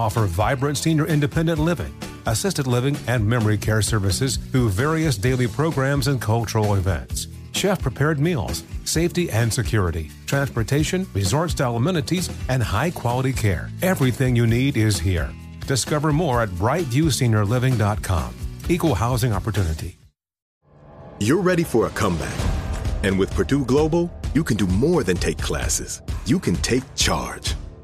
offer vibrant senior independent living, assisted living, and memory care services through various daily programs and cultural events. Chef prepared meals, safety and security, transportation, resort style amenities, and high quality care. Everything you need is here. Discover more at brightviewseniorliving.com. Equal housing opportunity. You're ready for a comeback. And with Purdue Global, you can do more than take classes. You can take charge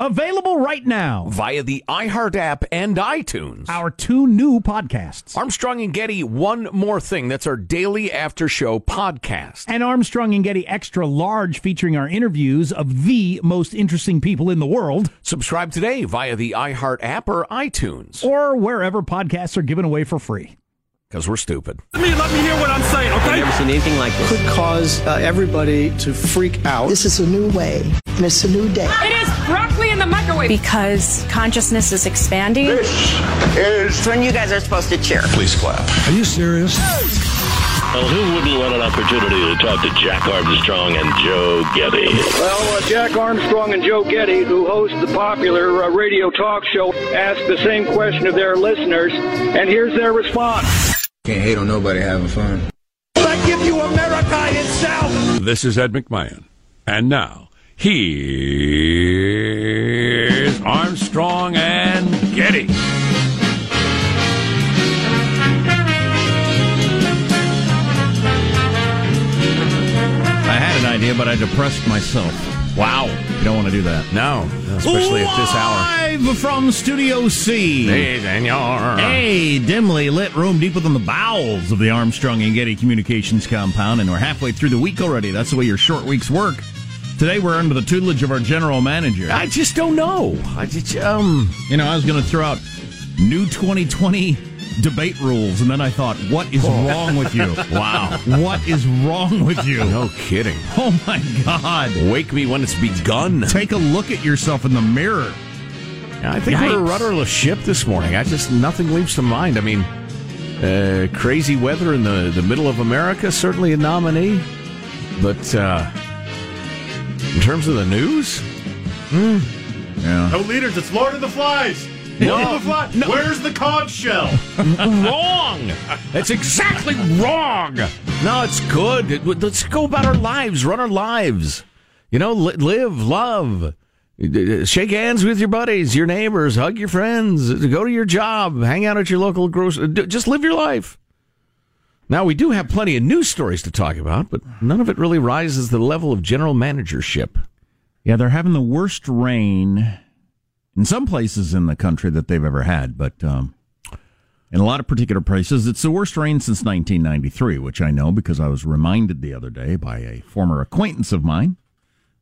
Available right now via the iHeart app and iTunes. Our two new podcasts Armstrong and Getty, One More Thing. That's our daily after show podcast. And Armstrong and Getty Extra Large, featuring our interviews of the most interesting people in the world. Subscribe today via the iHeart app or iTunes. Or wherever podcasts are given away for free. Because we're stupid. Let me, let me hear what I'm saying, okay? I've never seen anything like this. Could cause uh, everybody to freak out. This is a new way, and it's a new day. It is broccoli in the microwave. Because consciousness is expanding. This is when you guys are supposed to cheer. Please clap. Are you serious? Well, who wouldn't want an opportunity to talk to Jack Armstrong and Joe Getty? Well, uh, Jack Armstrong and Joe Getty, who host the popular uh, radio talk show, ask the same question of their listeners, and here's their response. Can't hate on nobody having fun. I give you America itself. This is Ed McMahon. And now, here's Armstrong and Getty. I had an idea, but I depressed myself. Wow. You don't want to do that. No, especially Live at this hour. Live from Studio C. Hey, senor. A dimly lit room deep within the bowels of the Armstrong and Getty Communications compound, and we're halfway through the week already. That's the way your short weeks work. Today we're under the tutelage of our general manager. I just don't know. I just, um, you know, I was going to throw out new 2020 debate rules, and then I thought, what is Oh. wrong with you? Wow. What is wrong with you? No kidding. Oh my God. Wake me when it's begun. Take a look at yourself in the mirror. I think we're a rudderless ship this morning. I just, nothing leaps to mind. I mean, uh, crazy weather in the, the middle of America, certainly a nominee. But, uh, in terms of the news, hmm. Yeah. No leaders. It's Lord of the Flies. No. Lord of the Flies. No. Where's the conch shell? wrong. That's exactly wrong. No, it's good. It- let's go about our lives, run our lives. You know, li- live, love, shake hands with your buddies, your neighbors, hug your friends, go to your job, hang out at your local grocery. Just live your life. Now we do have plenty of news stories to talk about, but none of it really rises the level of general managership. Yeah, they're having the worst rain in some places in the country that they've ever had, but um, in a lot of particular places, it's the worst rain since 1993, which I know because I was reminded the other day by a former acquaintance of mine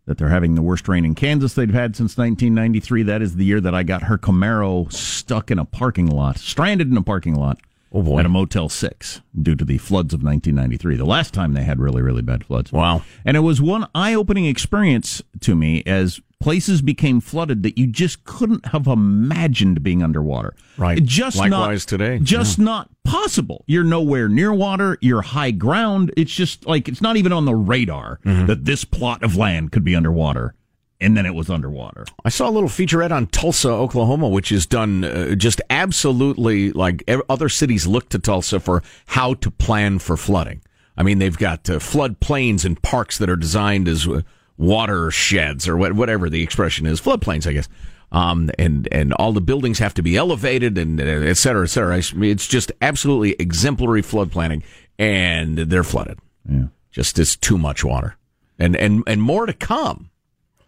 that they're having the worst rain in Kansas they've had since 1993. That is the year that I got her Camaro stuck in a parking lot, stranded in a parking lot oh at a Motel 6 due to the floods of 1993. The last time they had really, really bad floods. Wow. And it was one eye opening experience to me as places became flooded that you just couldn't have imagined being underwater. Right. Just Likewise not, today. Just Yeah. not possible. You're nowhere near water. You're high ground. It's just like it's not even on the radar Mm-hmm. that this plot of land could be underwater. And then it was underwater. I saw a little featurette on Tulsa, Oklahoma, which is done uh, just absolutely like other cities look to Tulsa for how to plan for flooding. I mean, they've got uh, flood plains and parks that are designed as uh, water or what, whatever the expression is, floodplains, I guess. Um, and and all the buildings have to be elevated and uh, et cetera, et cetera. It's just absolutely exemplary flood planning, and they're flooded. Yeah. Just it's too much water, and and and more to come.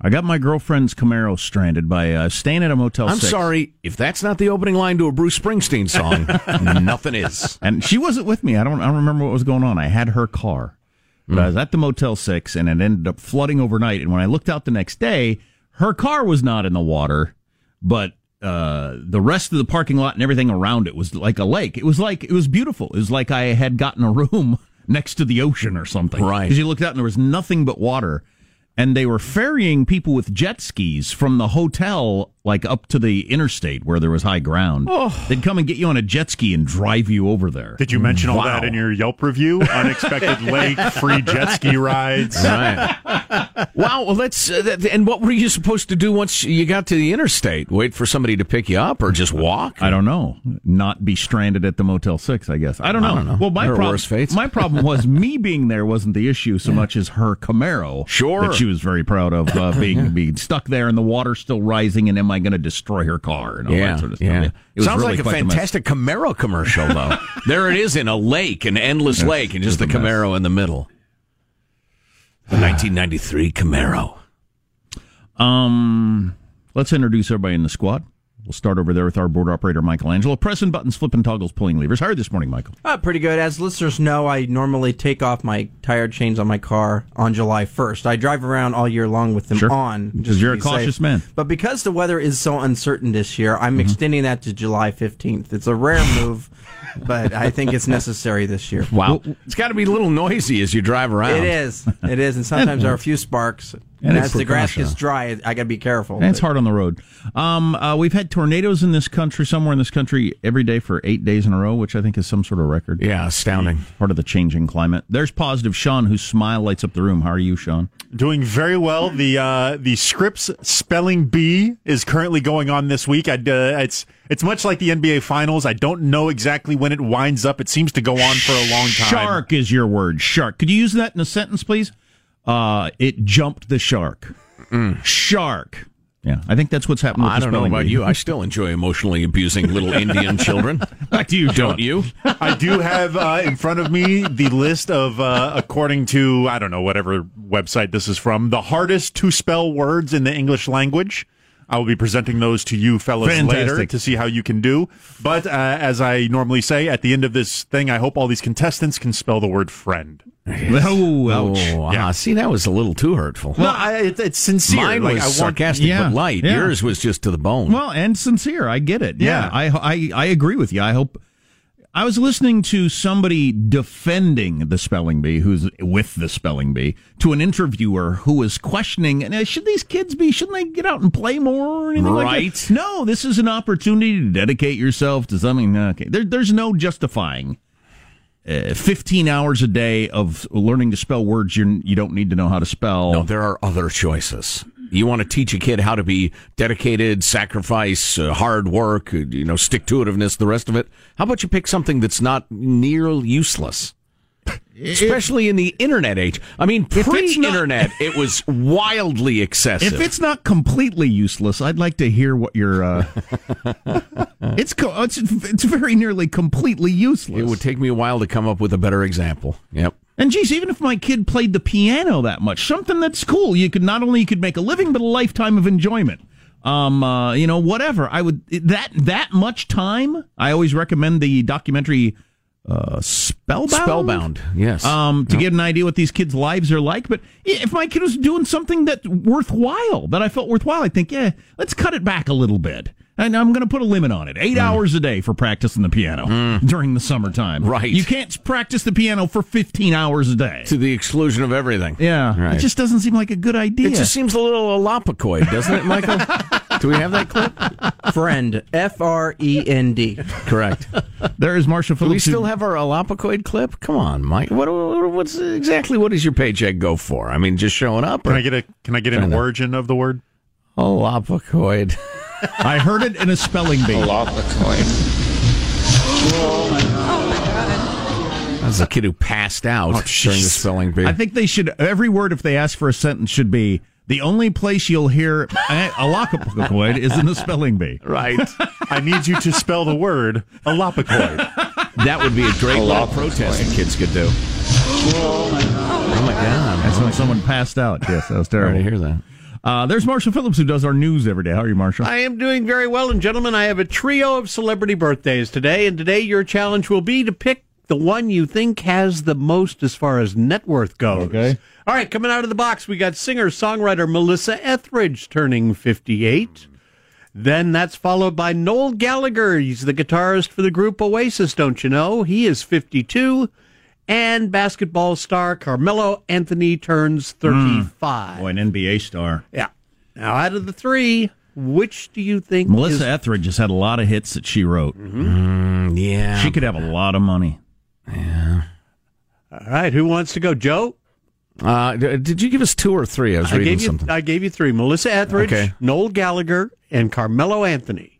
I got my girlfriend's Camaro stranded by uh, staying at a Motel I'm 6. sorry if that's not the opening line to a Bruce Springsteen song. nothing is. And she wasn't with me. I don't I don't remember what was going on. I had her car. But I was at the Motel 6 and it ended up flooding overnight. And when I looked out the next day, her car was not in the water, but uh, the rest of the parking lot and everything around it was like a lake. It was like, it was beautiful. It was like I had gotten a room next to the ocean or something. Right. Because you looked out and there was nothing but water. And they were ferrying people with jet skis from the hotel, like up to the interstate where there was high ground. Oh. They'd come and get you on a jet ski and drive you over there. Did you mention all that in your Yelp review? Unexpected lake, free jet ski rides. Right. wow. Well, that's uh, that, and what were you supposed to do once you got to the interstate? Wait for somebody to pick you up, or just walk? I don't know. Not be stranded at the Motel Six, I guess. I don't know. I don't know. Well, my There problem, worse fates. my problem was me being there wasn't the issue so much as her Camaro. Sure. that she was very proud of uh, being being stuck there and the water still rising, and am I going to destroy her car and all yeah, that sort of stuff? yeah. It Sounds really like a quite the mess. fantastic Camaro commercial, though. there it is in a lake, an endless Yes, lake, and just the a mess. Camaro in the middle. The 1993 Camaro. Um, let's introduce everybody in the squad. We'll start over there with our board operator, Michelangelo. Pressing buttons, flipping toggles, pulling levers. How are you this morning, Michael? Uh, pretty good. As listeners know, I normally take off my tire chains on my car on July 1st. I drive around all year long with them Sure. on. Because you're a cautious safe. man. But because the weather is so uncertain this year, I'm extending that to July 15th. It's a rare move, but I think it's necessary this year. Wow. it's got to be a little noisy as you drive around. It is. It is. And sometimes there are a few sparks. And And, as the grass gets dry, I got to be careful. And it's hard on the road. Um, uh, we've had tornadoes in this country, somewhere in this country, every day for eight days in a row, which I think is some sort of record. Yeah, astounding. Part of the changing climate. There's positive Sean, whose smile lights up the room. How are you, Sean? Doing very well. The uh, the Scripps Spelling Bee is currently going on this week. I, uh, it's it's much like the NBA Finals. I don't know exactly when it winds up. It seems to go on for a long time. Shark is your word. Shark. Could you use that in a sentence, please? Uh, it jumped the shark. Shark. Yeah, I think that's what's happened. With I don't know about bee. you. I still enjoy emotionally abusing little Indian children. Back to you, Don't you? I do have uh, in front of me the list of, uh, according to, I don't know, whatever website this is from, the hardest to spell words in the English language. I will be presenting those to you fellas later to see how you can do. But uh, as I normally say, at the end of this thing, I hope all these contestants can spell the word friend. Oh, ouch. Oh, ah, see, that was a little too hurtful. No, I, it, it's sincere. Mine Like, was I want- sarcastic Yeah, but light. yeah. Yours was just to the bone. Well, and sincere. I get it. Yeah, Yeah. I, I I agree with you. I hope. I was listening to somebody defending the spelling bee, who's with the spelling bee, to an interviewer who was questioning, "Uh, should these kids be, shouldn't they get out and play more or anything like Right. that? No, this is an opportunity to dedicate yourself to something. Okay, there, there's no justifying. Uh, 15 hours a day of learning to spell words you you don't need to know how to spell. No, there are other choices. You want to teach a kid how to be dedicated, sacrifice, uh, hard work, uh, you know, stick to itiveness, the rest of it. How about you pick something that's not near useless? Especially in the internet age. I mean, If pre-internet, it was wildly excessive. If it's not completely useless, I'd like to hear what your. Uh, it's co- it's it's very nearly completely useless. it would take me a while to come up with a better example. Yep. And geez, even if my kid played the piano that much, something that's cool, you could not only you could make a living, but a lifetime of enjoyment. Um, uh, you know, whatever. I would that that much time. I always recommend the documentary uh, Spellbound. Spellbound, yes. Um, to Yep. get an idea what these kids' lives are like. But if my kid was doing something that worthwhile, that I felt worthwhile, I think, yeah, let's cut it back a little bit. And I'm going to put a limit on it. Eight mm. hours a day for practicing the piano mm. during the summertime. Right. You can't practice the piano for 15 hours a day. To the exclusion of everything. Yeah. Right. It just doesn't seem like a good idea. It just seems a little alopecoid, doesn't it, Michael? Do we have that clip? Friend, F R E N D. Correct. there is Marshall Do we still have our alopecoid clip? Come on, Mike. What, what- what's exactly what does your paycheck go for? I mean, just showing up. Can I get a Can I get an origin of the word? Alopecoid. I heard it in a spelling bee. That's a kid who passed out Oh, during the spelling bee. I think they should. Every word, if they ask for a sentence, should be the only place you'll hear eh, a alopecoid is in the spelling bee. Right. I need you to spell the word alopecoid. That would be a great little protest that kids could do. Oh, oh my god! That's when someone passed out. Yes, that was terrible. to hear that. Uh, there's Marshall Phillips who does our news every day. How are you, Marshall? I am doing very well, and gentlemen, I have a trio of celebrity birthdays today, and today your challenge will be to pick the one you think has the most as far as net worth goes. Okay. All right, coming out of the box, we got singer songwriter Melissa Etheridge turning 58. Then that's followed by Noel Gallagher. He's the guitarist for the group Oasis, don't you know? He is 52. And basketball star Carmelo Anthony turns 35. Boy, an NBA star. Yeah. Now, out of the three, which do you think Melissa is Etheridge has had a lot of hits that she wrote. Mm, yeah. She could have a lot of money. Yeah. All right, who wants to go? Joe? Uh, did you give us two or three? I was I reading gave you something. I gave you three. Melissa Etheridge, Okay. Noel Gallagher, and Carmelo Anthony.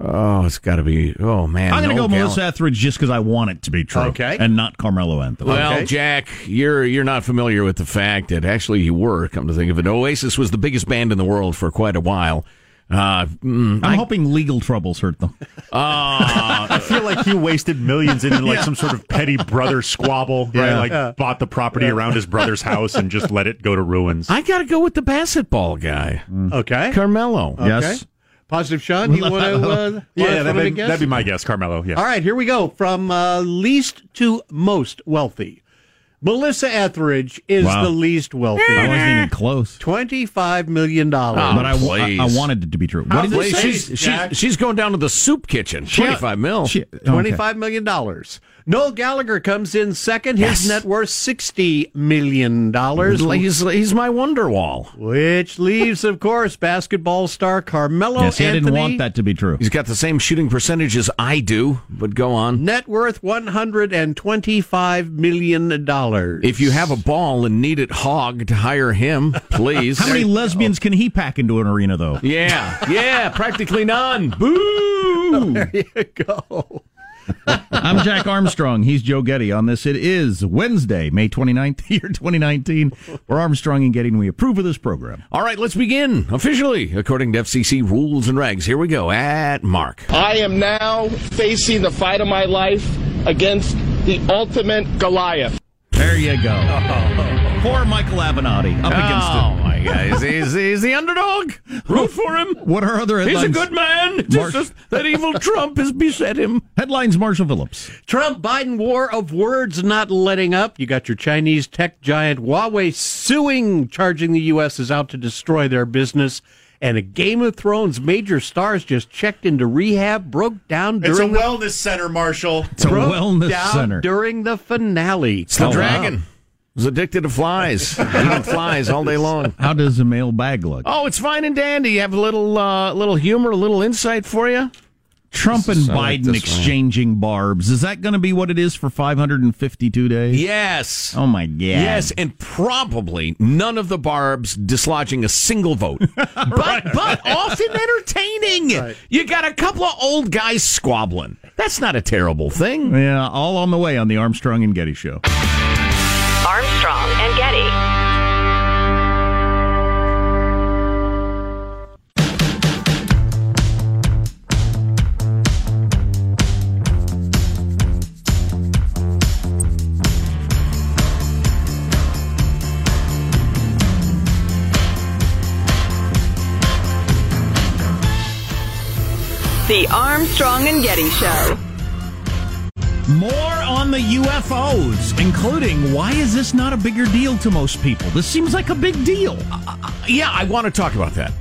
Oh, it's got to be. Oh man, I'm going to Noel go Gall- Melissa Etheridge just because I want it to be true. Okay. And not Carmelo Anthony. Well, Okay. Jack, you're you're not familiar with the fact that actually you were. Come to think of it, Oasis was the biggest band in the world for quite a while. Uh, mm, I'm hoping legal troubles hurt them. uh, I feel like he wasted millions in like Yeah. some sort of petty brother squabble, right? Yeah. Like Yeah. bought the property around his brother's house and just let it go to ruins. I got to go with the basketball guy, Okay. Carmelo. Okay. Yes. Positive Sean, you want to uh, yeah, want that'd, be, guess? that'd be my guess, Carmelo. Yeah. All right, here we go. From uh, least to most wealthy. Melissa Etheridge is Wow. the least wealthy. I wasn't even close. $25 million. but I, I. I wanted it to be true. What did say? she's, she's she's going down to the soup kitchen. Twenty five mil. She- okay. $25 million. Noel Gallagher comes in second. His Yes. net worth $60 million. He's, he's my wonder wall. Which leaves, of course, basketball star Carmelo Yes, I didn't want that to be true. He's got the same shooting percentage as I do, but go on. Net worth $125 million. If you have a ball and need it hogged, hire him, please. How many lesbians can he pack into an arena, though? Yeah, yeah, practically none. Boo! there you go. I'm Jack Armstrong. He's Joe Getty. On this, it is Wednesday, May 29th, year 2019. We're Armstrong and Getty, and we approve of this program. All right, let's begin officially according to FCC rules and regs. Here we go at Mark. I am now facing the fight of my life against the ultimate Goliath. There you go. Poor Michael Avenatti up oh, against oh my God, he's, he's, he's the underdog. Root for him. What are other He's a good man. It's Marsh- just that evil Trump has beset him. Headlines Marshall Phillips. Trump Biden war of words not letting up. You got your Chinese tech giant Huawei suing, charging the U.S. is out to destroy their business. And a Game of Thrones major stars just checked into rehab, broke down during It's a during the, wellness center, Marshall. It's a broke wellness down center. during the finale. It's the Oh, wow. dragon. He's addicted to flies. Eating flies all day long. How does a mailbag look? Oh, it's fine and dandy. You have a little, uh, little humor, a little insight for you. Trump and I like Biden one. exchanging barbs. Is that going to be what it is for 552 days? Yes. Oh my god. Yes, and probably none of the Barbs dislodging a single vote. but but often entertaining. You got a couple of old guys squabbling. That's not a terrible thing. Yeah, all on the way on the Armstrong and Getty show. Armstrong The Armstrong and Getty Show. More on the UFOs, including why is this not a bigger deal to most people? This seems like a big deal. Uh, uh, yeah, I want to talk about that.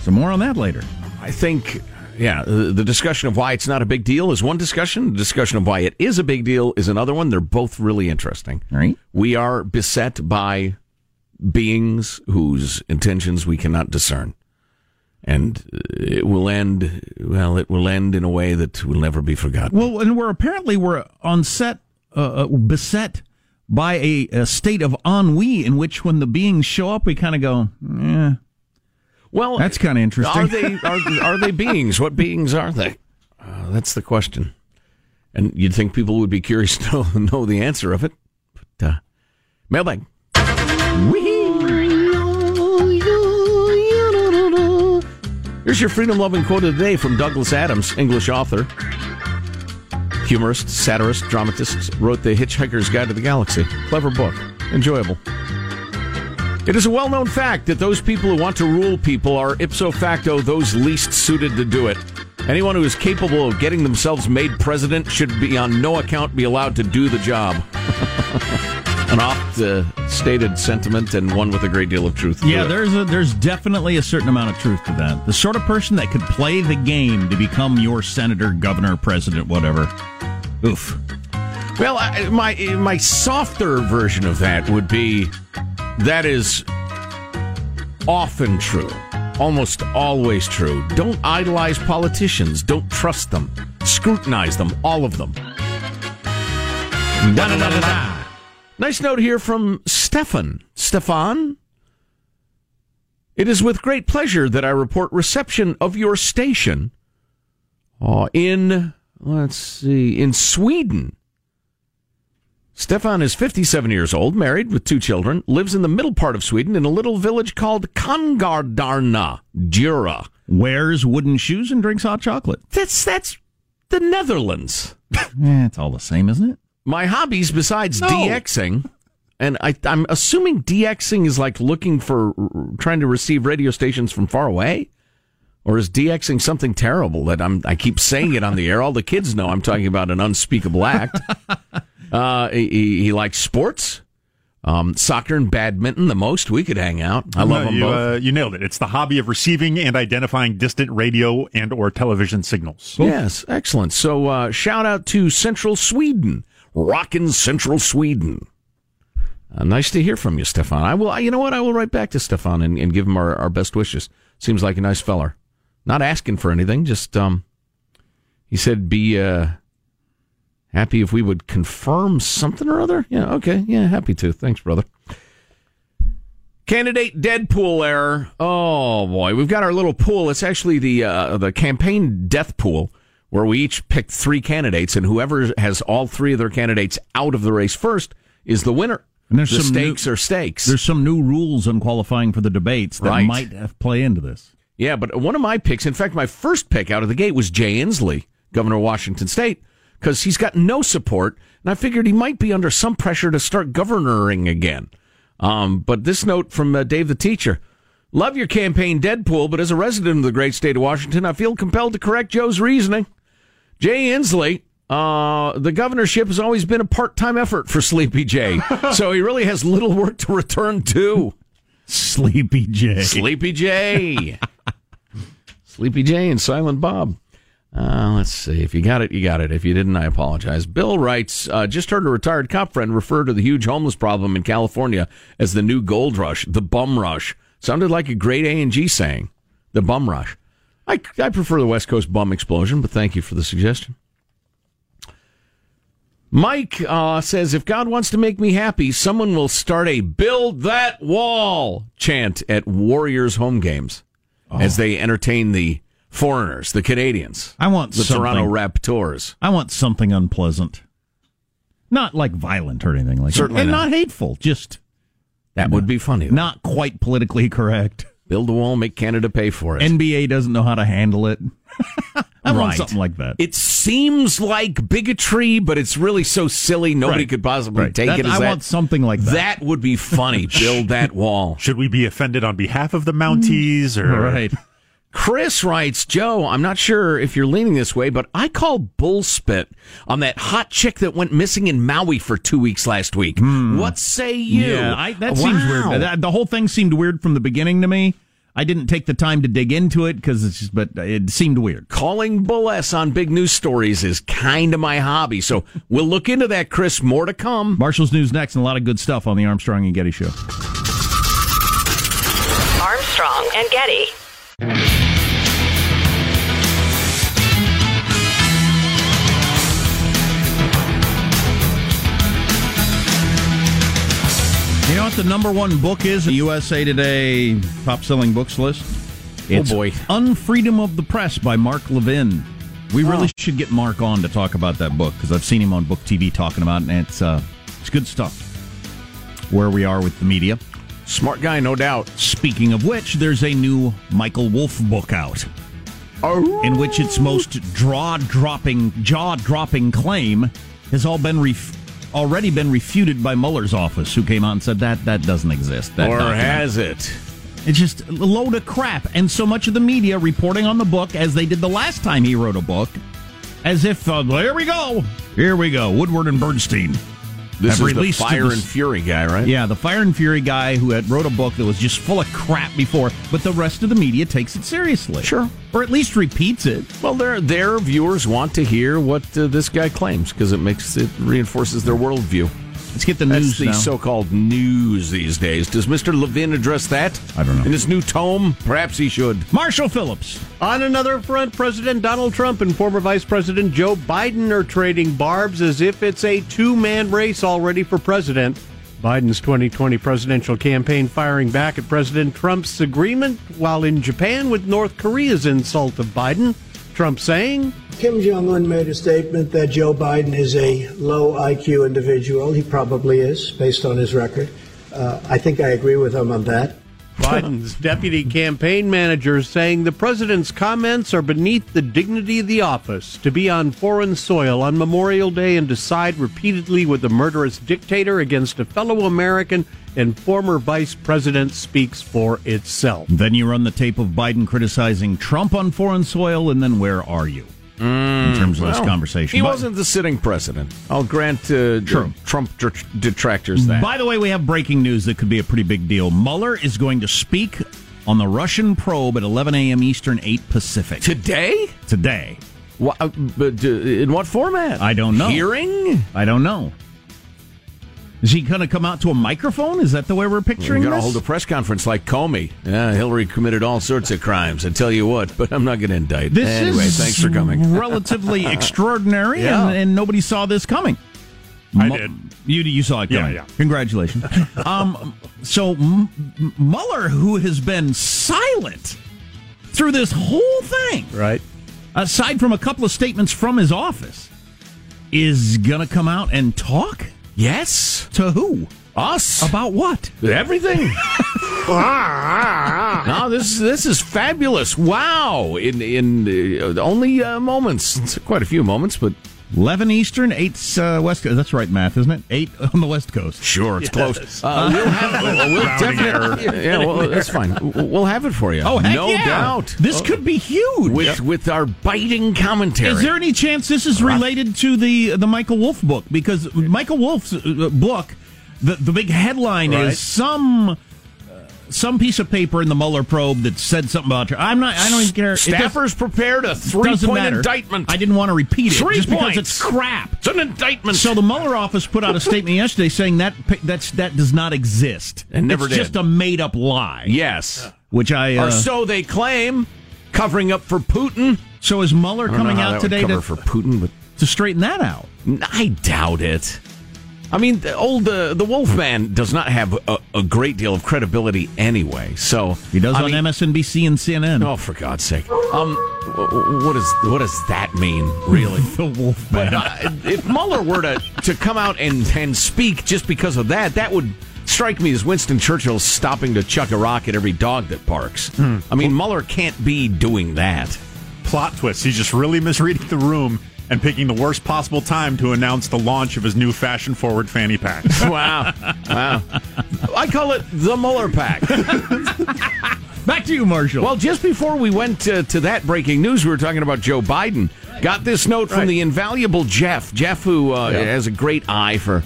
So more on that later. I think, yeah, the, the discussion of why it's not a big deal is one discussion. The discussion of why it is a big deal is another one. They're both really interesting. All right. We are beset by beings whose intentions we cannot discern. And it will end, well, it will end in a way that will never be forgotten. Well, and we're apparently we're on set, uh, uh, beset by a, a state of ennui in which when the beings show up, we kind of go, yeah. Well, that's kind of interesting. Are they are, are they beings? What beings are they? Uh, that's the question. And you'd think people would be curious to know, know the answer of it. But uh, mailbag. Here's your freedom loving quote of the day from Douglas Adams, English author, humorist, satirist, dramatist, wrote The Hitchhiker's Guide to the Galaxy. Clever book, enjoyable. It is a well known fact that those people who want to rule people are ipso facto those least suited to do it. Anyone who is capable of getting themselves made president should be on no account be allowed to do the job. An uh, stated sentiment and one with a great deal of truth. to Yeah, there's a, there's definitely a certain amount of truth to that. The sort of person that could play the game to become your senator, governor, president, whatever. Oof. Well, I, my my softer version of that would be that is often true, almost always true. Don't idolize politicians. Don't trust them. Scrutinize them, all of them. Da-da-da-da-da. Nice note here from Stefan. Stefan? It is with great pleasure that I report reception of your station uh, in, let's see, in Sweden. Stefan is 57 years old, married with two children, lives in the middle part of Sweden in a little village called Kongardarna, Jura. Wears wooden shoes and drinks hot chocolate. That's that's the Netherlands. Yeah, it's all the same, isn't it? My hobbies besides No. DXing, and I, I'm assuming DXing is like looking for trying to receive radio stations from far away, or is DXing something terrible that I'm I keep saying it on the air? All the kids know I'm talking about an unspeakable act. Uh, he, he likes sports, um, soccer and badminton the most. We could hang out. I love No, them you, both. Uh, you nailed it. It's the hobby of receiving and identifying distant radio and or television signals. Yes, excellent. So uh, shout out to Central Sweden, rockin' Central Sweden. Uh, nice to hear from you, Stefan. I will. You know what? I will write back to Stefan and, and give him our, our best wishes. Seems like a nice feller. Not asking for anything. Just um, he said be uh, happy if we would confirm something or other. Yeah. Okay. Yeah. Happy to. Thanks, brother. Candidate Deadpool error. Oh boy, we've got our little pool. It's actually the uh, the campaign death pool where we each pick three candidates, and whoever has all three of their candidates out of the race first is the winner. And there's the some stakes new- are stakes. There's some new rules on qualifying for the debates that Right. might have play into this. Yeah, but one of my picks, in fact, my first pick out of the gate was Jay Inslee, governor of Washington State, because he's got no support, and I figured he might be under some pressure to start governoring again. Um, but this note from uh, Dave the teacher. Love your campaign, Deadpool, but as a resident of the great state of Washington, I feel compelled to correct Joe's reasoning. Jay Inslee, uh, the governorship has always been a part time effort for Sleepy Jay, so he really has little work to return to. Sleepy Jay. Sleepy Jay. Sleepy Jay and Silent Bob. Uh, let's see. If you got it, you got it. If you didn't, I apologize. Bill writes, uh, just heard a retired cop friend refer to the huge homeless problem in California as the new gold rush, the bum rush. Sounded like a great A&G saying, the bum rush. I, I prefer the West Coast bum explosion, but thank you for the suggestion. Mike uh, says, if God wants to make me happy, someone will start a build that wall chant at Warriors home games as they entertain the foreigners, the Canadians. I want the something. Toronto Raptors. I want something unpleasant. Not like violent or anything like Certainly that. And not. not hateful. Just That would be funny. though. not quite politically correct. Build a wall, make Canada pay for it. NBA doesn't know how to handle it. I want something like that. it seems like bigotry, but it's really so silly nobody Right. could possibly Right. take That- it as I that. want something like that. That would be funny. Build that wall. Should we be offended on behalf of the Mounties or right. Chris writes, Joe, I'm not sure if you're leaning this way, but I call bullspit on that hot chick that went missing in Maui for two weeks last week. Hmm. What say you? Yeah, I, that Wow. seems weird. That- the whole thing seemed weird from the beginning to me. I didn't take the time to dig into it because it's just, but it seemed weird. Calling Bull S on big news stories is kind of my hobby, so we'll look into that, Chris. More to come. Marshall's news next, and a lot of good stuff on the Armstrong and Getty show. Armstrong and Getty. Know what the number one book is? The USA Today top selling books list. It's boy. Unfreedom of the Press by Mark Levin. We really should get Mark on to talk about that book because I've seen him on Book TV talking about it, and it's uh, it's good stuff. Where we are with the media. Smart guy, no doubt. Speaking of which, there's a new Michael Wolff book out. In which its most draw dropping, jaw dropping claim has all been ref- already been refuted by Mueller's office, who came out and said that that doesn't exist. That or document. has it? It's just a load of crap. And so much of the media reporting on the book, as they did the last time he wrote a book, as if, uh, here we go. Here we go. Woodward and Bernstein. This have is the Fire this- and Fury guy, right? Yeah, the Fire and Fury guy who had wrote a book that was just full of crap before, but the rest of the media takes it seriously. Sure. Or at least repeats it. Well, their their viewers want to hear what uh, this guy claims because it makes it reinforces their worldview. Let's get the That's news the now. so-called news these days. Does Mr. Levin address that? I don't know. In his new tome, perhaps he should. Marshall Phillips. On another front, President Donald Trump and former Vice President Joe Biden are trading barbs as if it's a two man race already for president. Biden's 2020 presidential campaign firing back at President Trump's agreement while in Japan with North Korea's insult of Biden. Trump saying, Kim Jong un made a statement that Joe Biden is a low IQ individual. He probably is, based on his record. Uh, I think I agree with him on that. Biden's deputy campaign manager saying the president's comments are beneath the dignity of the office to be on foreign soil on Memorial Day and decide repeatedly with a murderous dictator against a fellow American and former vice president speaks for itself. Then you run the tape of Biden criticizing Trump on foreign soil, and then where are you? In terms of this conversation. He But- wasn't the sitting president. I'll grant uh. Trump det- detractors that. By the way, we have breaking news that could be a pretty big deal. Mueller is going to speak on the Russian probe at 11 a.m. Eastern, 8 Pacific. Today? Today. What, uh, but uh, in what format? I don't know. Hearing? I don't know. Is he going to come out to a microphone? Is that the way we're picturing We're going to hold a press conference like Comey. Yeah, Hillary committed all sorts of crimes. I tell you what, but I'm not going to indict. This anyway, is thanks for coming. relatively extraordinary, Yeah. and, and nobody saw this coming. I Mu- did. You you saw it Yeah, coming. yeah. Congratulations. um, so M- M- Mueller, who has been silent through this whole thing, Right. aside from a couple of statements from his office, is going to come out and talk Yes. to who Us. about what? Everything. no, this this is fabulous. Wow! In in uh, only uh, moments, It's quite a few moments, but 11 Eastern, 8 uh, West Coast. That's right, math, isn't it? 8 on the West Coast. sure, it's close. Uh, we'll have it. we'll definitely, error. yeah, well, that's fine. We'll have it for you. Oh, heck no yeah. doubt. This could be huge. with with our biting commentary. Is there any chance this is related to the the Michael Wolff book? Because Michael Wolff's uh, book, the the big headline Right. is some some piece of paper in the Mueller probe that said something about. I'm not. I don't even care. Staffers prepared a three-point indictment. I didn't want to repeat it Three just because it's crap. It's an indictment. So the Mueller office put out a statement yesterday saying that that's that does not exist. And never did it's did. just a made up lie. yes, Which I uh, or so they claim, covering up for Putin. so is Mueller coming out today cover to, for Putin, but to straighten that out? I doubt it. I mean, the old uh, the Wolfman does not have a, a great deal of credibility anyway. So He does I on mean- MSNBC and CNN. Oh, for God's sake! Um, wh- what is what does that mean, really? the Wolf But uh, if Mueller were to, to come out and, and speak just because of that, that would strike me as Winston Churchill stopping to chuck a rock at every dog that barks. Hmm. I mean, Mueller can't be doing that. Plot twist. He's just really misreading the room and picking the worst possible time to announce the launch of his new fashion forward fanny pack. Wow. Wow. I call it the Mueller pack. Back to you, Marshall. Well, just before we went uh, to that breaking news, we were talking about Joe Biden. Got this note from Right. the invaluable Jeff. Jeff, who uh, Yeah. has a great eye for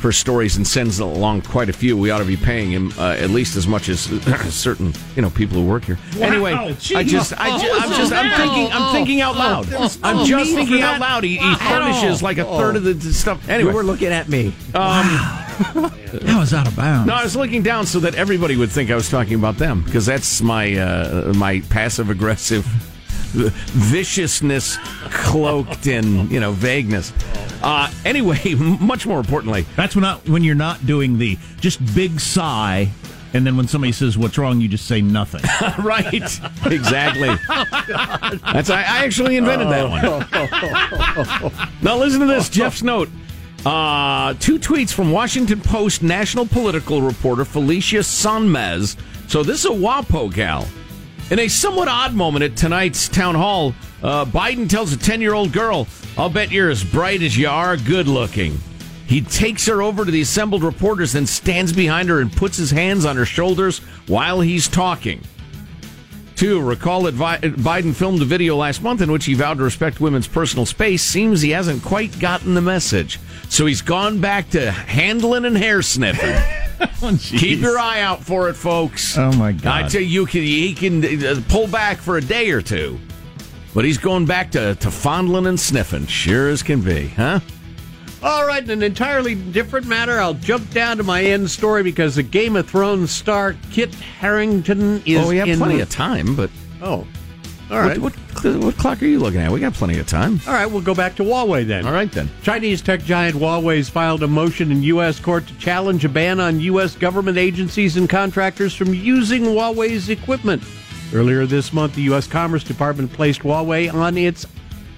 for stories and sends along quite a few. We ought to be paying him uh, at least as much as certain you know people who work here. anyway, I geez. just, I just, I'm just, I'm Oh, thinking, I'm oh, thinking out oh, loud. there's I'm just need thinking out loud. He, he furnishes like a third of the the stuff. Anyway, You were looking at me. um, That was out of bounds. no, I was looking down so that everybody would think I was talking about them because that's my uh, my passive aggressive viciousness cloaked in you know vagueness. Uh, anyway, much more importantly, That's when not when you're not doing the just big sigh, and then when somebody says what's wrong, you just say nothing. right? Exactly. That's I, I actually invented that one. now listen to this, Jeff's note. Uh, two tweets from Washington Post national political reporter Felicia Sonmez. So this is a WAPO gal. In a somewhat odd moment at tonight's town hall, uh, Biden tells a 10 year old girl, I'll bet you're as bright as you are good looking. He takes her over to the assembled reporters, then stands behind her and puts his hands on her shoulders while he's talking. Two, recall that Biden filmed a video last month in which he vowed to respect women's personal space. Seems he hasn't quite gotten the message. So he's gone back to handling and hair sniffing. Keep your eye out for it, folks. Oh, my God. I tell you, you can, he can uh, pull back for a day or two. But he's going back to, to fondling and sniffing, sure as can be, huh? All right, in an entirely different matter, I'll jump down to my end story because the Game of Thrones star Kit Harington is oh, we have in plenty of time, but Oh, all right. what, what, what clock are you looking at? We got plenty of time. All right, we'll go back to Huawei then. All right, then. Chinese tech giant Huawei's filed a motion in U.S. court to challenge a ban on U.S. government agencies and contractors from using Huawei's equipment. Earlier this month, the U.S. Commerce Department placed Huawei on its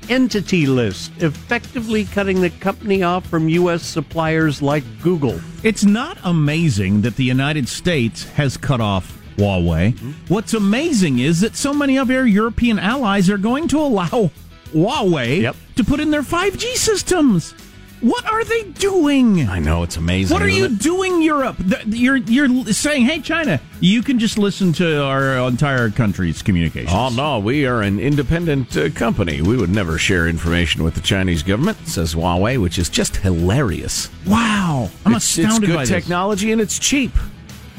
entity list, effectively cutting the company off from U.S. suppliers like Google. It's not amazing that the United States has cut off Huawei. What's amazing is that so many of our European allies are going to allow Huawei Yep. to put in their 5G systems. What are they doing? I know, it's amazing. What are you it? doing, Europe? You're you're saying, "Hey, China, you can just listen to our entire country's communications." Oh, no, we are an independent uh, company. We would never share information with the Chinese government, says Huawei, which is just hilarious. Wow, I'm it's, astounded it's good by this. technology and it's cheap.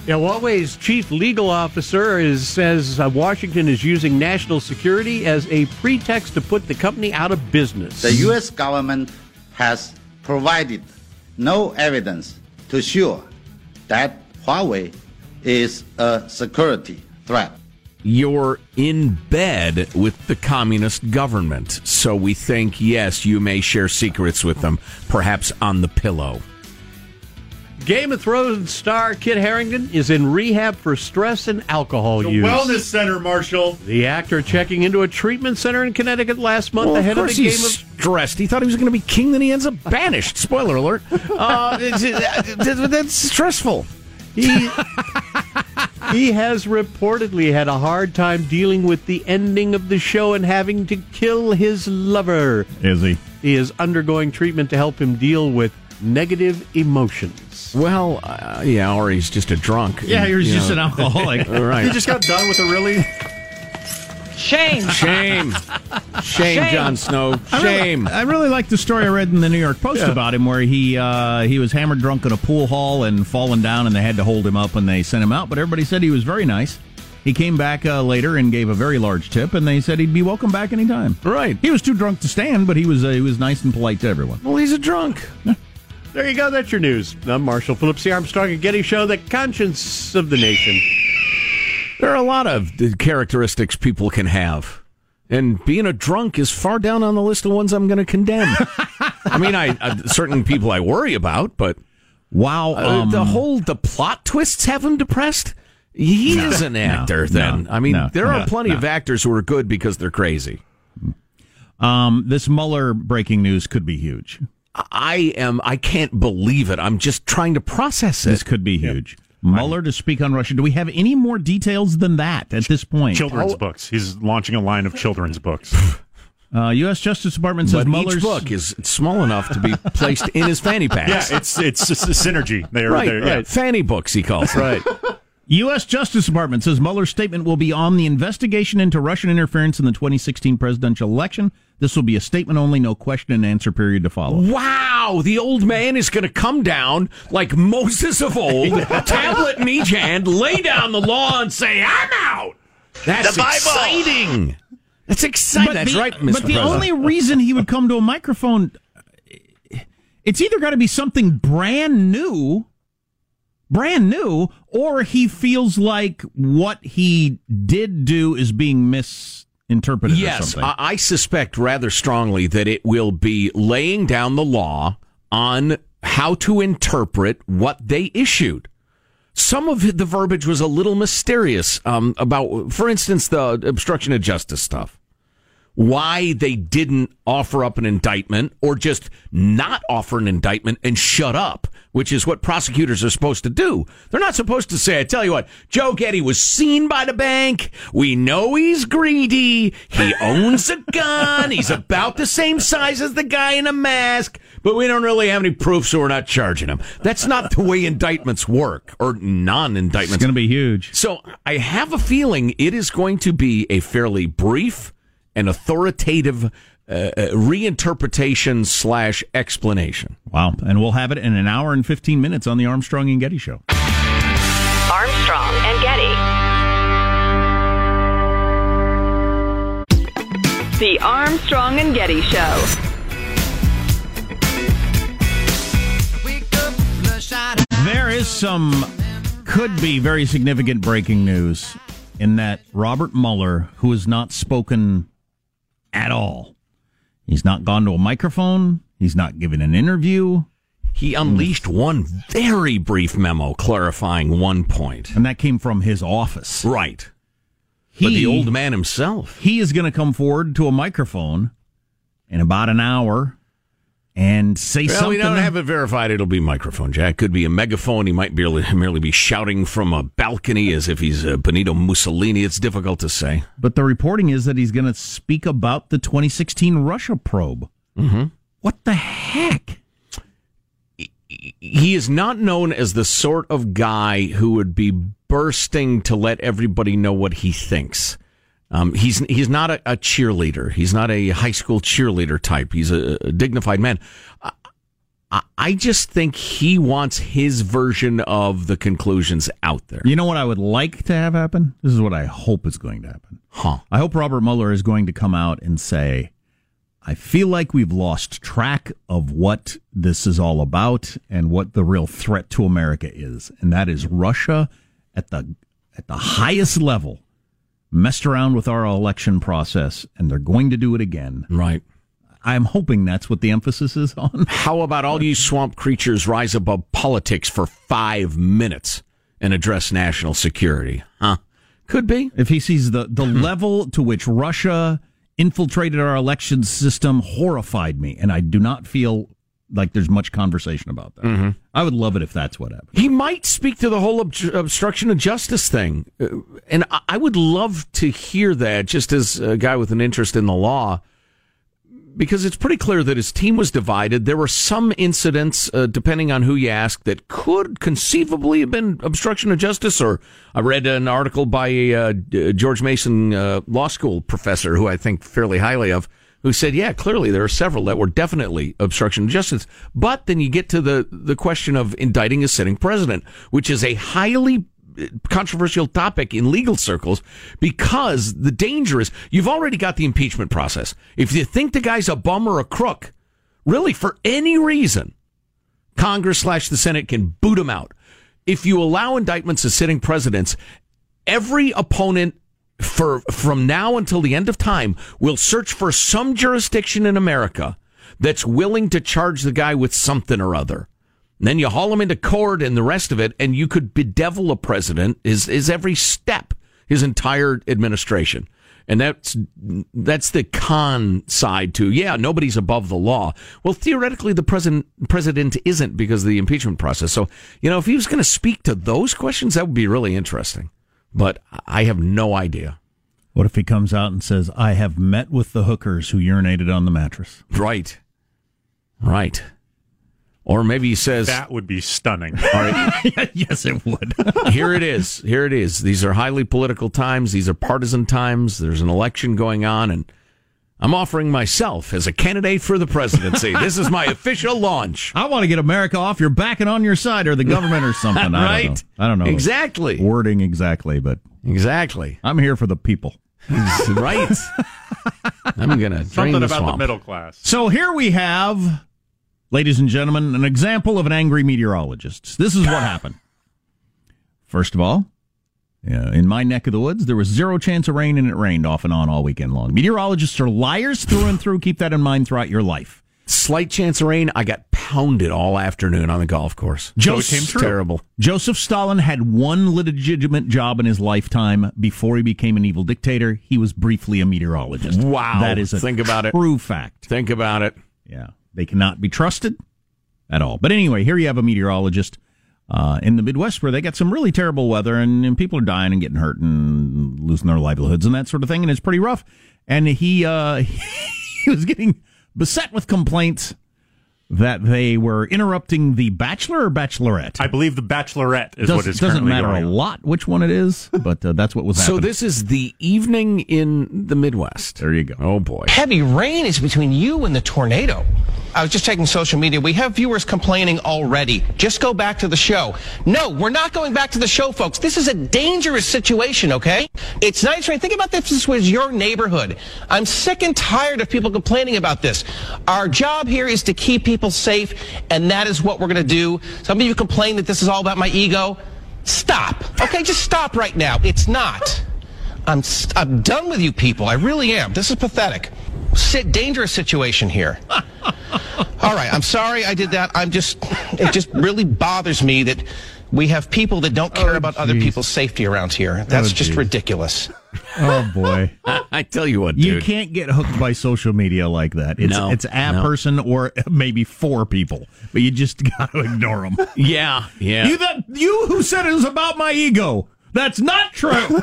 Yeah, Huawei's chief legal officer is, says uh, Washington is using national security as a pretext to put the company out of business. The U.S. government has provided no evidence to show that Huawei is a security threat. You're in bed with the communist government, so we think, yes, you may share secrets with them, perhaps on the pillow. Game of Thrones star Kit Harington is in rehab for stress and alcohol The use. Wellness Center, Marshall. The actor checking into a treatment center in Connecticut last month Well, of ahead of, course the he's game of. stressed. He thought he was going to be king, then he ends up banished. Spoiler alert. Uh, that's stressful. He, he has reportedly had a hard time dealing with the ending of the show and having to kill his lover. Is he? He is undergoing treatment to help him deal with negative emotions. Well, uh, yeah, or he's just a drunk. Yeah, he was just know. an alcoholic. right. He just got done with a really. Shame. Shame. Shame, Jon Snow. I Shame. really, I really like the story I read in the New York Post about him, where he uh, he was hammered drunk in a pool hall and fallen down, and they had to hold him up and they sent him out. But everybody said he was very nice. He came back uh, later and gave a very large tip, and they said he'd be welcome back anytime. Right. He was too drunk to stand, but he was uh, he was nice and polite to everyone. Well, he's a drunk. There you go. That's your news. I'm Marshall Phillips, the Armstrong and Getty Show, the conscience of the nation. There are a lot of uh, characteristics people can have. And being a drunk is far down on the list of ones I'm going to condemn. I mean, I, I certain people I worry about, but wow, uh, um, the whole the plot twists have him depressed. He No, is an actor. no, then I mean, no, there are plenty no. of actors who are good because they're crazy. Um, this Mueller breaking news could be huge. I am. I can't believe it. I'm just trying to process it. This could be huge. Mueller to speak on Russia. Do we have any more details than that at this point? Children's books. He's launching a line of children's books. Uh, U.S. Justice Department says But Mueller's each book is small enough to be placed in his fanny pack. Yeah, it's it's just a synergy. They're, right, they're- yeah. right. Fanny books, he calls. Right. U.S. Justice Department says Mueller's statement will be on the investigation into Russian interference in the 2016 presidential election. This will be a statement only, no question and answer period to follow. Wow, the old man is going to come down like Moses of old, tablet in each hand, lay down the law, and say, "I'm out." That's The Bible. exciting. That's exciting. That's the, right, Mr. But the only reason he would come to a microphone, it's either got to be something brand new, brand new, or he feels like what he did do is being misinterpreted. or Yes, something. I, I suspect rather strongly that it will be laying down the law on how to interpret what they issued. Some of the verbiage was a little mysterious um, about, for instance, the obstruction of justice stuff. Why they didn't offer up an indictment or just not offer an indictment and shut up, which is what prosecutors are supposed to do. They're not supposed to say, I tell you what, Joe Getty was seen by the bank. We know he's greedy. He owns a gun. He's about the same size as the guy in a mask, but we don't really have any proof, so we're not charging him. That's not the way indictments work or non indictments. It's going to be huge. So I have a feeling it is going to be a fairly brief and authoritative uh, uh, reinterpretation slash explanation. Wow. And we'll have it in an hour and 15 minutes on the Armstrong and Getty Show. Armstrong and Getty. The Armstrong and Getty Show. There is some could be very significant breaking news in that Robert Mueller, who has not spoken at all, he's not gone to a microphone, he's not given an interview. He unleashed one very brief memo clarifying one point. And that came from his office. Right. but the old man himself. He is going to come forward to a microphone in about an hour and say Well, something. we don't have it verified. It'll be microphone jack. Could be a megaphone. He might merely, merely be shouting from a balcony as if he's uh, Benito Mussolini. It's difficult to say. But the reporting is that he's going to speak about the 2016 Russia probe. Mm-hmm. What the heck? He is not known as the sort of guy who would be bursting to let everybody know what he thinks. Um, he's he's not a, a cheerleader. He's not a high school cheerleader type. He's a, a dignified man. I, I- just think he wants his version of the conclusions out there. You know what I would like to have happen? This is what I hope is going to happen. Huh. I hope Robert Mueller is going to come out and say, I feel like we've lost track of what this is all about and what the real threat to America is. And that is Russia at the at the highest level messed around with our election process and they're going to do it again. Right. I'm hoping that's what the emphasis is on. How about all you swamp creatures rise above politics for five minutes and address national security? Huh? Could be. If he sees the, the level to which Russia infiltrated our election system horrified me, and I do not feel like there's much conversation about that. Mhm. I would love it if that's what happened. He might speak to the whole ob- obstruction of justice thing. Uh, And I- I would love to hear that just as a guy with an interest in the law, because it's pretty clear that his team was divided. There were some incidents, uh, depending on who you ask, that could conceivably have been obstruction of justice. Or I read an article by a uh, George Mason uh, law school professor, who I think fairly highly of, who said, "Yeah, clearly there are several that were definitely obstruction of justice." But then you get to the the question of indicting a sitting president, which is a highly uh, controversial topic in legal circles because the danger is you've already got the impeachment process. If you think the guy's a bum or a crook, really for any reason, Congress slash the Senate can boot him out. If you allow indictments of sitting presidents, every opponent for from now until the end of time will search for some jurisdiction in America that's willing to charge the guy with something or other. And then you haul him into court and the rest of it, and you could bedevil a president is is every step, his entire administration. And that's that's the con side to yeah, nobody's above the law. Well, theoretically, the president president isn't because of the impeachment process. So you know, if he was going to speak to those questions, that would be really interesting. But I have no idea. What if he comes out and says, I have met with the hookers who urinated on the mattress? Right. Right. Or maybe he says That would be stunning. All right. yes, it would. Here it is. Here it is. These are highly political times. These are partisan times. There's an election going on, and I'm offering myself as a candidate for the presidency. this is my official launch. I want to get America off your back and on your side, or the government, or something. I Right. don't know. I don't know Exactly. wording exactly, but Exactly. I'm here for the people. right. I'm gonna drain Something the about swamp. the middle class. So here we have, ladies and gentlemen, an example of an angry meteorologist. This is what happened. First of all, yeah, in my neck of the woods, there was zero chance of rain, and it rained off and on all weekend long. Meteorologists are liars through and through. Keep that in mind throughout your life. Slight chance of rain. I got pounded all afternoon on the golf course. Joseph, terrible. Joseph Stalin had one legitimate job in his lifetime before he became an evil dictator. He was briefly a meteorologist. Wow. that is a Think about it. true fact. Think about it. Yeah, they cannot be trusted at all. But anyway, here you have a meteorologist uh, in the Midwest where they got some really terrible weather and, and people are dying and getting hurt and losing their livelihoods and that sort of thing, and it's pretty rough. And he uh, he was getting beset with complaints that they were interrupting the Bachelor or Bachelorette. I believe the Bachelorette is Does, what is doesn't currently matter going a on. lot which one it is, but uh, that's what was happening. So happening. this is the evening in the Midwest. There you go. Oh boy. Heavy rain is between you and the tornado. I was just checking social media. We have viewers complaining already. Just go back to the show. No, we're not going back to the show, folks. This is a dangerous situation, okay? It's nice rain. Think about this. This was your neighborhood. I'm sick and tired of people complaining about this. Our job here is to keep people safe, and that is what we're going to do. Some of you complain that this is all about my ego. Stop. Okay, just stop right now. It's not. I'm st- I'm done with you people. I really am. This is pathetic. Sit dangerous situation here. All right, I'm sorry I did that. I'm just it just really bothers me that we have people that don't care oh, about other people's safety around here. That's Oh, just geez. ridiculous. oh boy. I tell you what, You can't get hooked by social media like that. It's No, it's a no. person or maybe four people, but you just got to ignore them. Yeah, yeah. You that you who said it was about my ego. That's not true.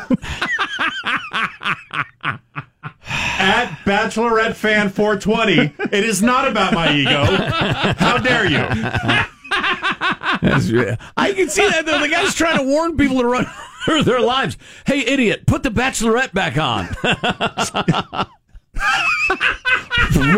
At Bachelorette Fan 420, it is not about my ego. How dare you? I can see that though. The guy's trying to warn people to run for their lives. Hey, idiot, put the Bachelorette back on.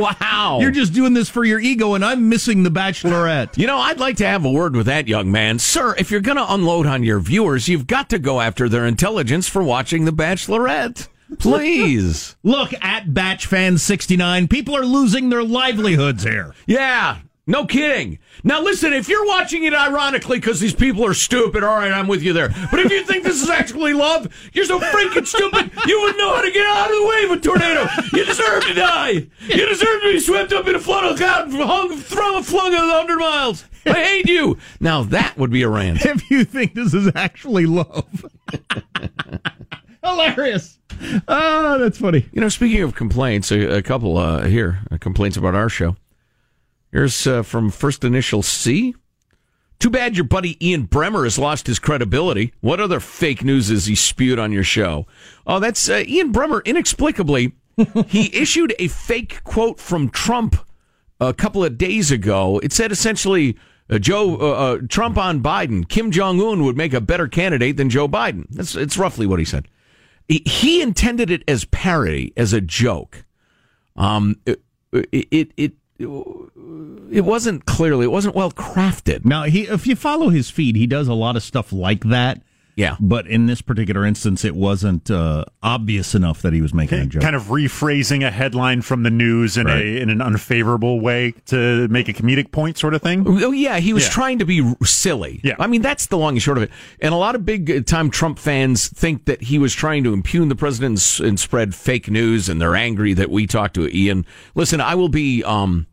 wow. You're just doing this for your ego, and I'm missing the Bachelorette. You know, I'd like to have a word with that young man. Sir, if you're going to unload on your viewers, you've got to go after their intelligence for watching The Bachelorette. Please. Look at Batch Fan 69. People are losing their livelihoods here. Yeah, no kidding. Now, listen, if you're watching it ironically because these people are stupid, all right, I'm with you there. But if you think this is actually love, you're so freaking stupid, you wouldn't know how to get out of the way of a tornado. You deserve to die. You deserve to be swept up in a flood of cloud and hung, thrown, flung a hundred miles. I hate you. Now, that would be a rant. If you think this is actually love. Hilarious. Oh, that's funny. You know, speaking of complaints, a, a couple uh, here uh, complaints about our show. Here's uh, from First Initial C. Too bad your buddy Ian Bremmer has lost his credibility. What other fake news has he spewed on your show? Oh, that's uh, Ian Bremmer. Inexplicably, he issued a fake quote from Trump a couple of days ago. It said essentially, uh, Joe uh, uh, Trump on Biden. Kim Jong Un would make a better candidate than Joe Biden. That's it's roughly what he said. He, he intended it as parody, as a joke. Um, it it it, it wasn't clearly, it wasn't well crafted. Now, he if you follow his feed, he does a lot of stuff like that. Yeah. But in this particular instance, it wasn't uh, obvious enough that he was making a joke. Kind of rephrasing a headline from the news in Right. a in an unfavorable way to make a comedic point, sort of thing. Oh yeah, he was Yeah. trying to be silly. Yeah, I mean that's the long and short of it. And a lot of big time Trump fans think that he was trying to impugn the president and, and spread fake news, and they're angry that we talked to Ian. Listen, I will be, um,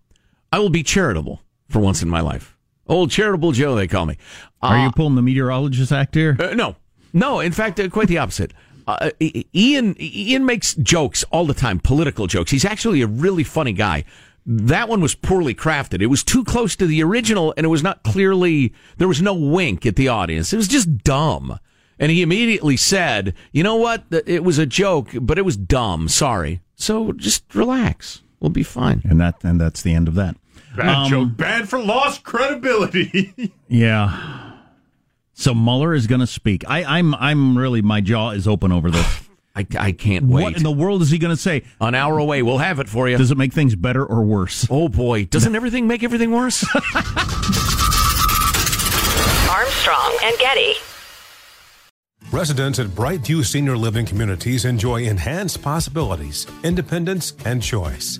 I will be charitable for once in my life. Old charitable Joe, they call me. Are Uh, you pulling the meteorologist act here? Uh, no, no. In fact, uh, quite the opposite. Uh, Ian Ian makes jokes all the time, political jokes. He's actually a really funny guy. That one was poorly crafted. It was too close to the original, and it was not clearly. There was no wink at the audience. It was just dumb. And he immediately said, "You know what? It was a joke, but it was dumb. Sorry. So just relax. We'll be fine." And that and that's the end of that. Bad Um, joke. Bad for lost credibility. Yeah. So Mueller is going to speak. I, I'm I'm really my jaw is open over this. I, I can't wait. What in the world is he going to say? An hour away, we'll have it for you. Does it make things better or worse? Oh boy, doesn't everything make everything worse? Armstrong and Getty. Residents at Brightview Senior Living Communities enjoy enhanced possibilities, independence, and choice.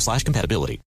slash compatibility.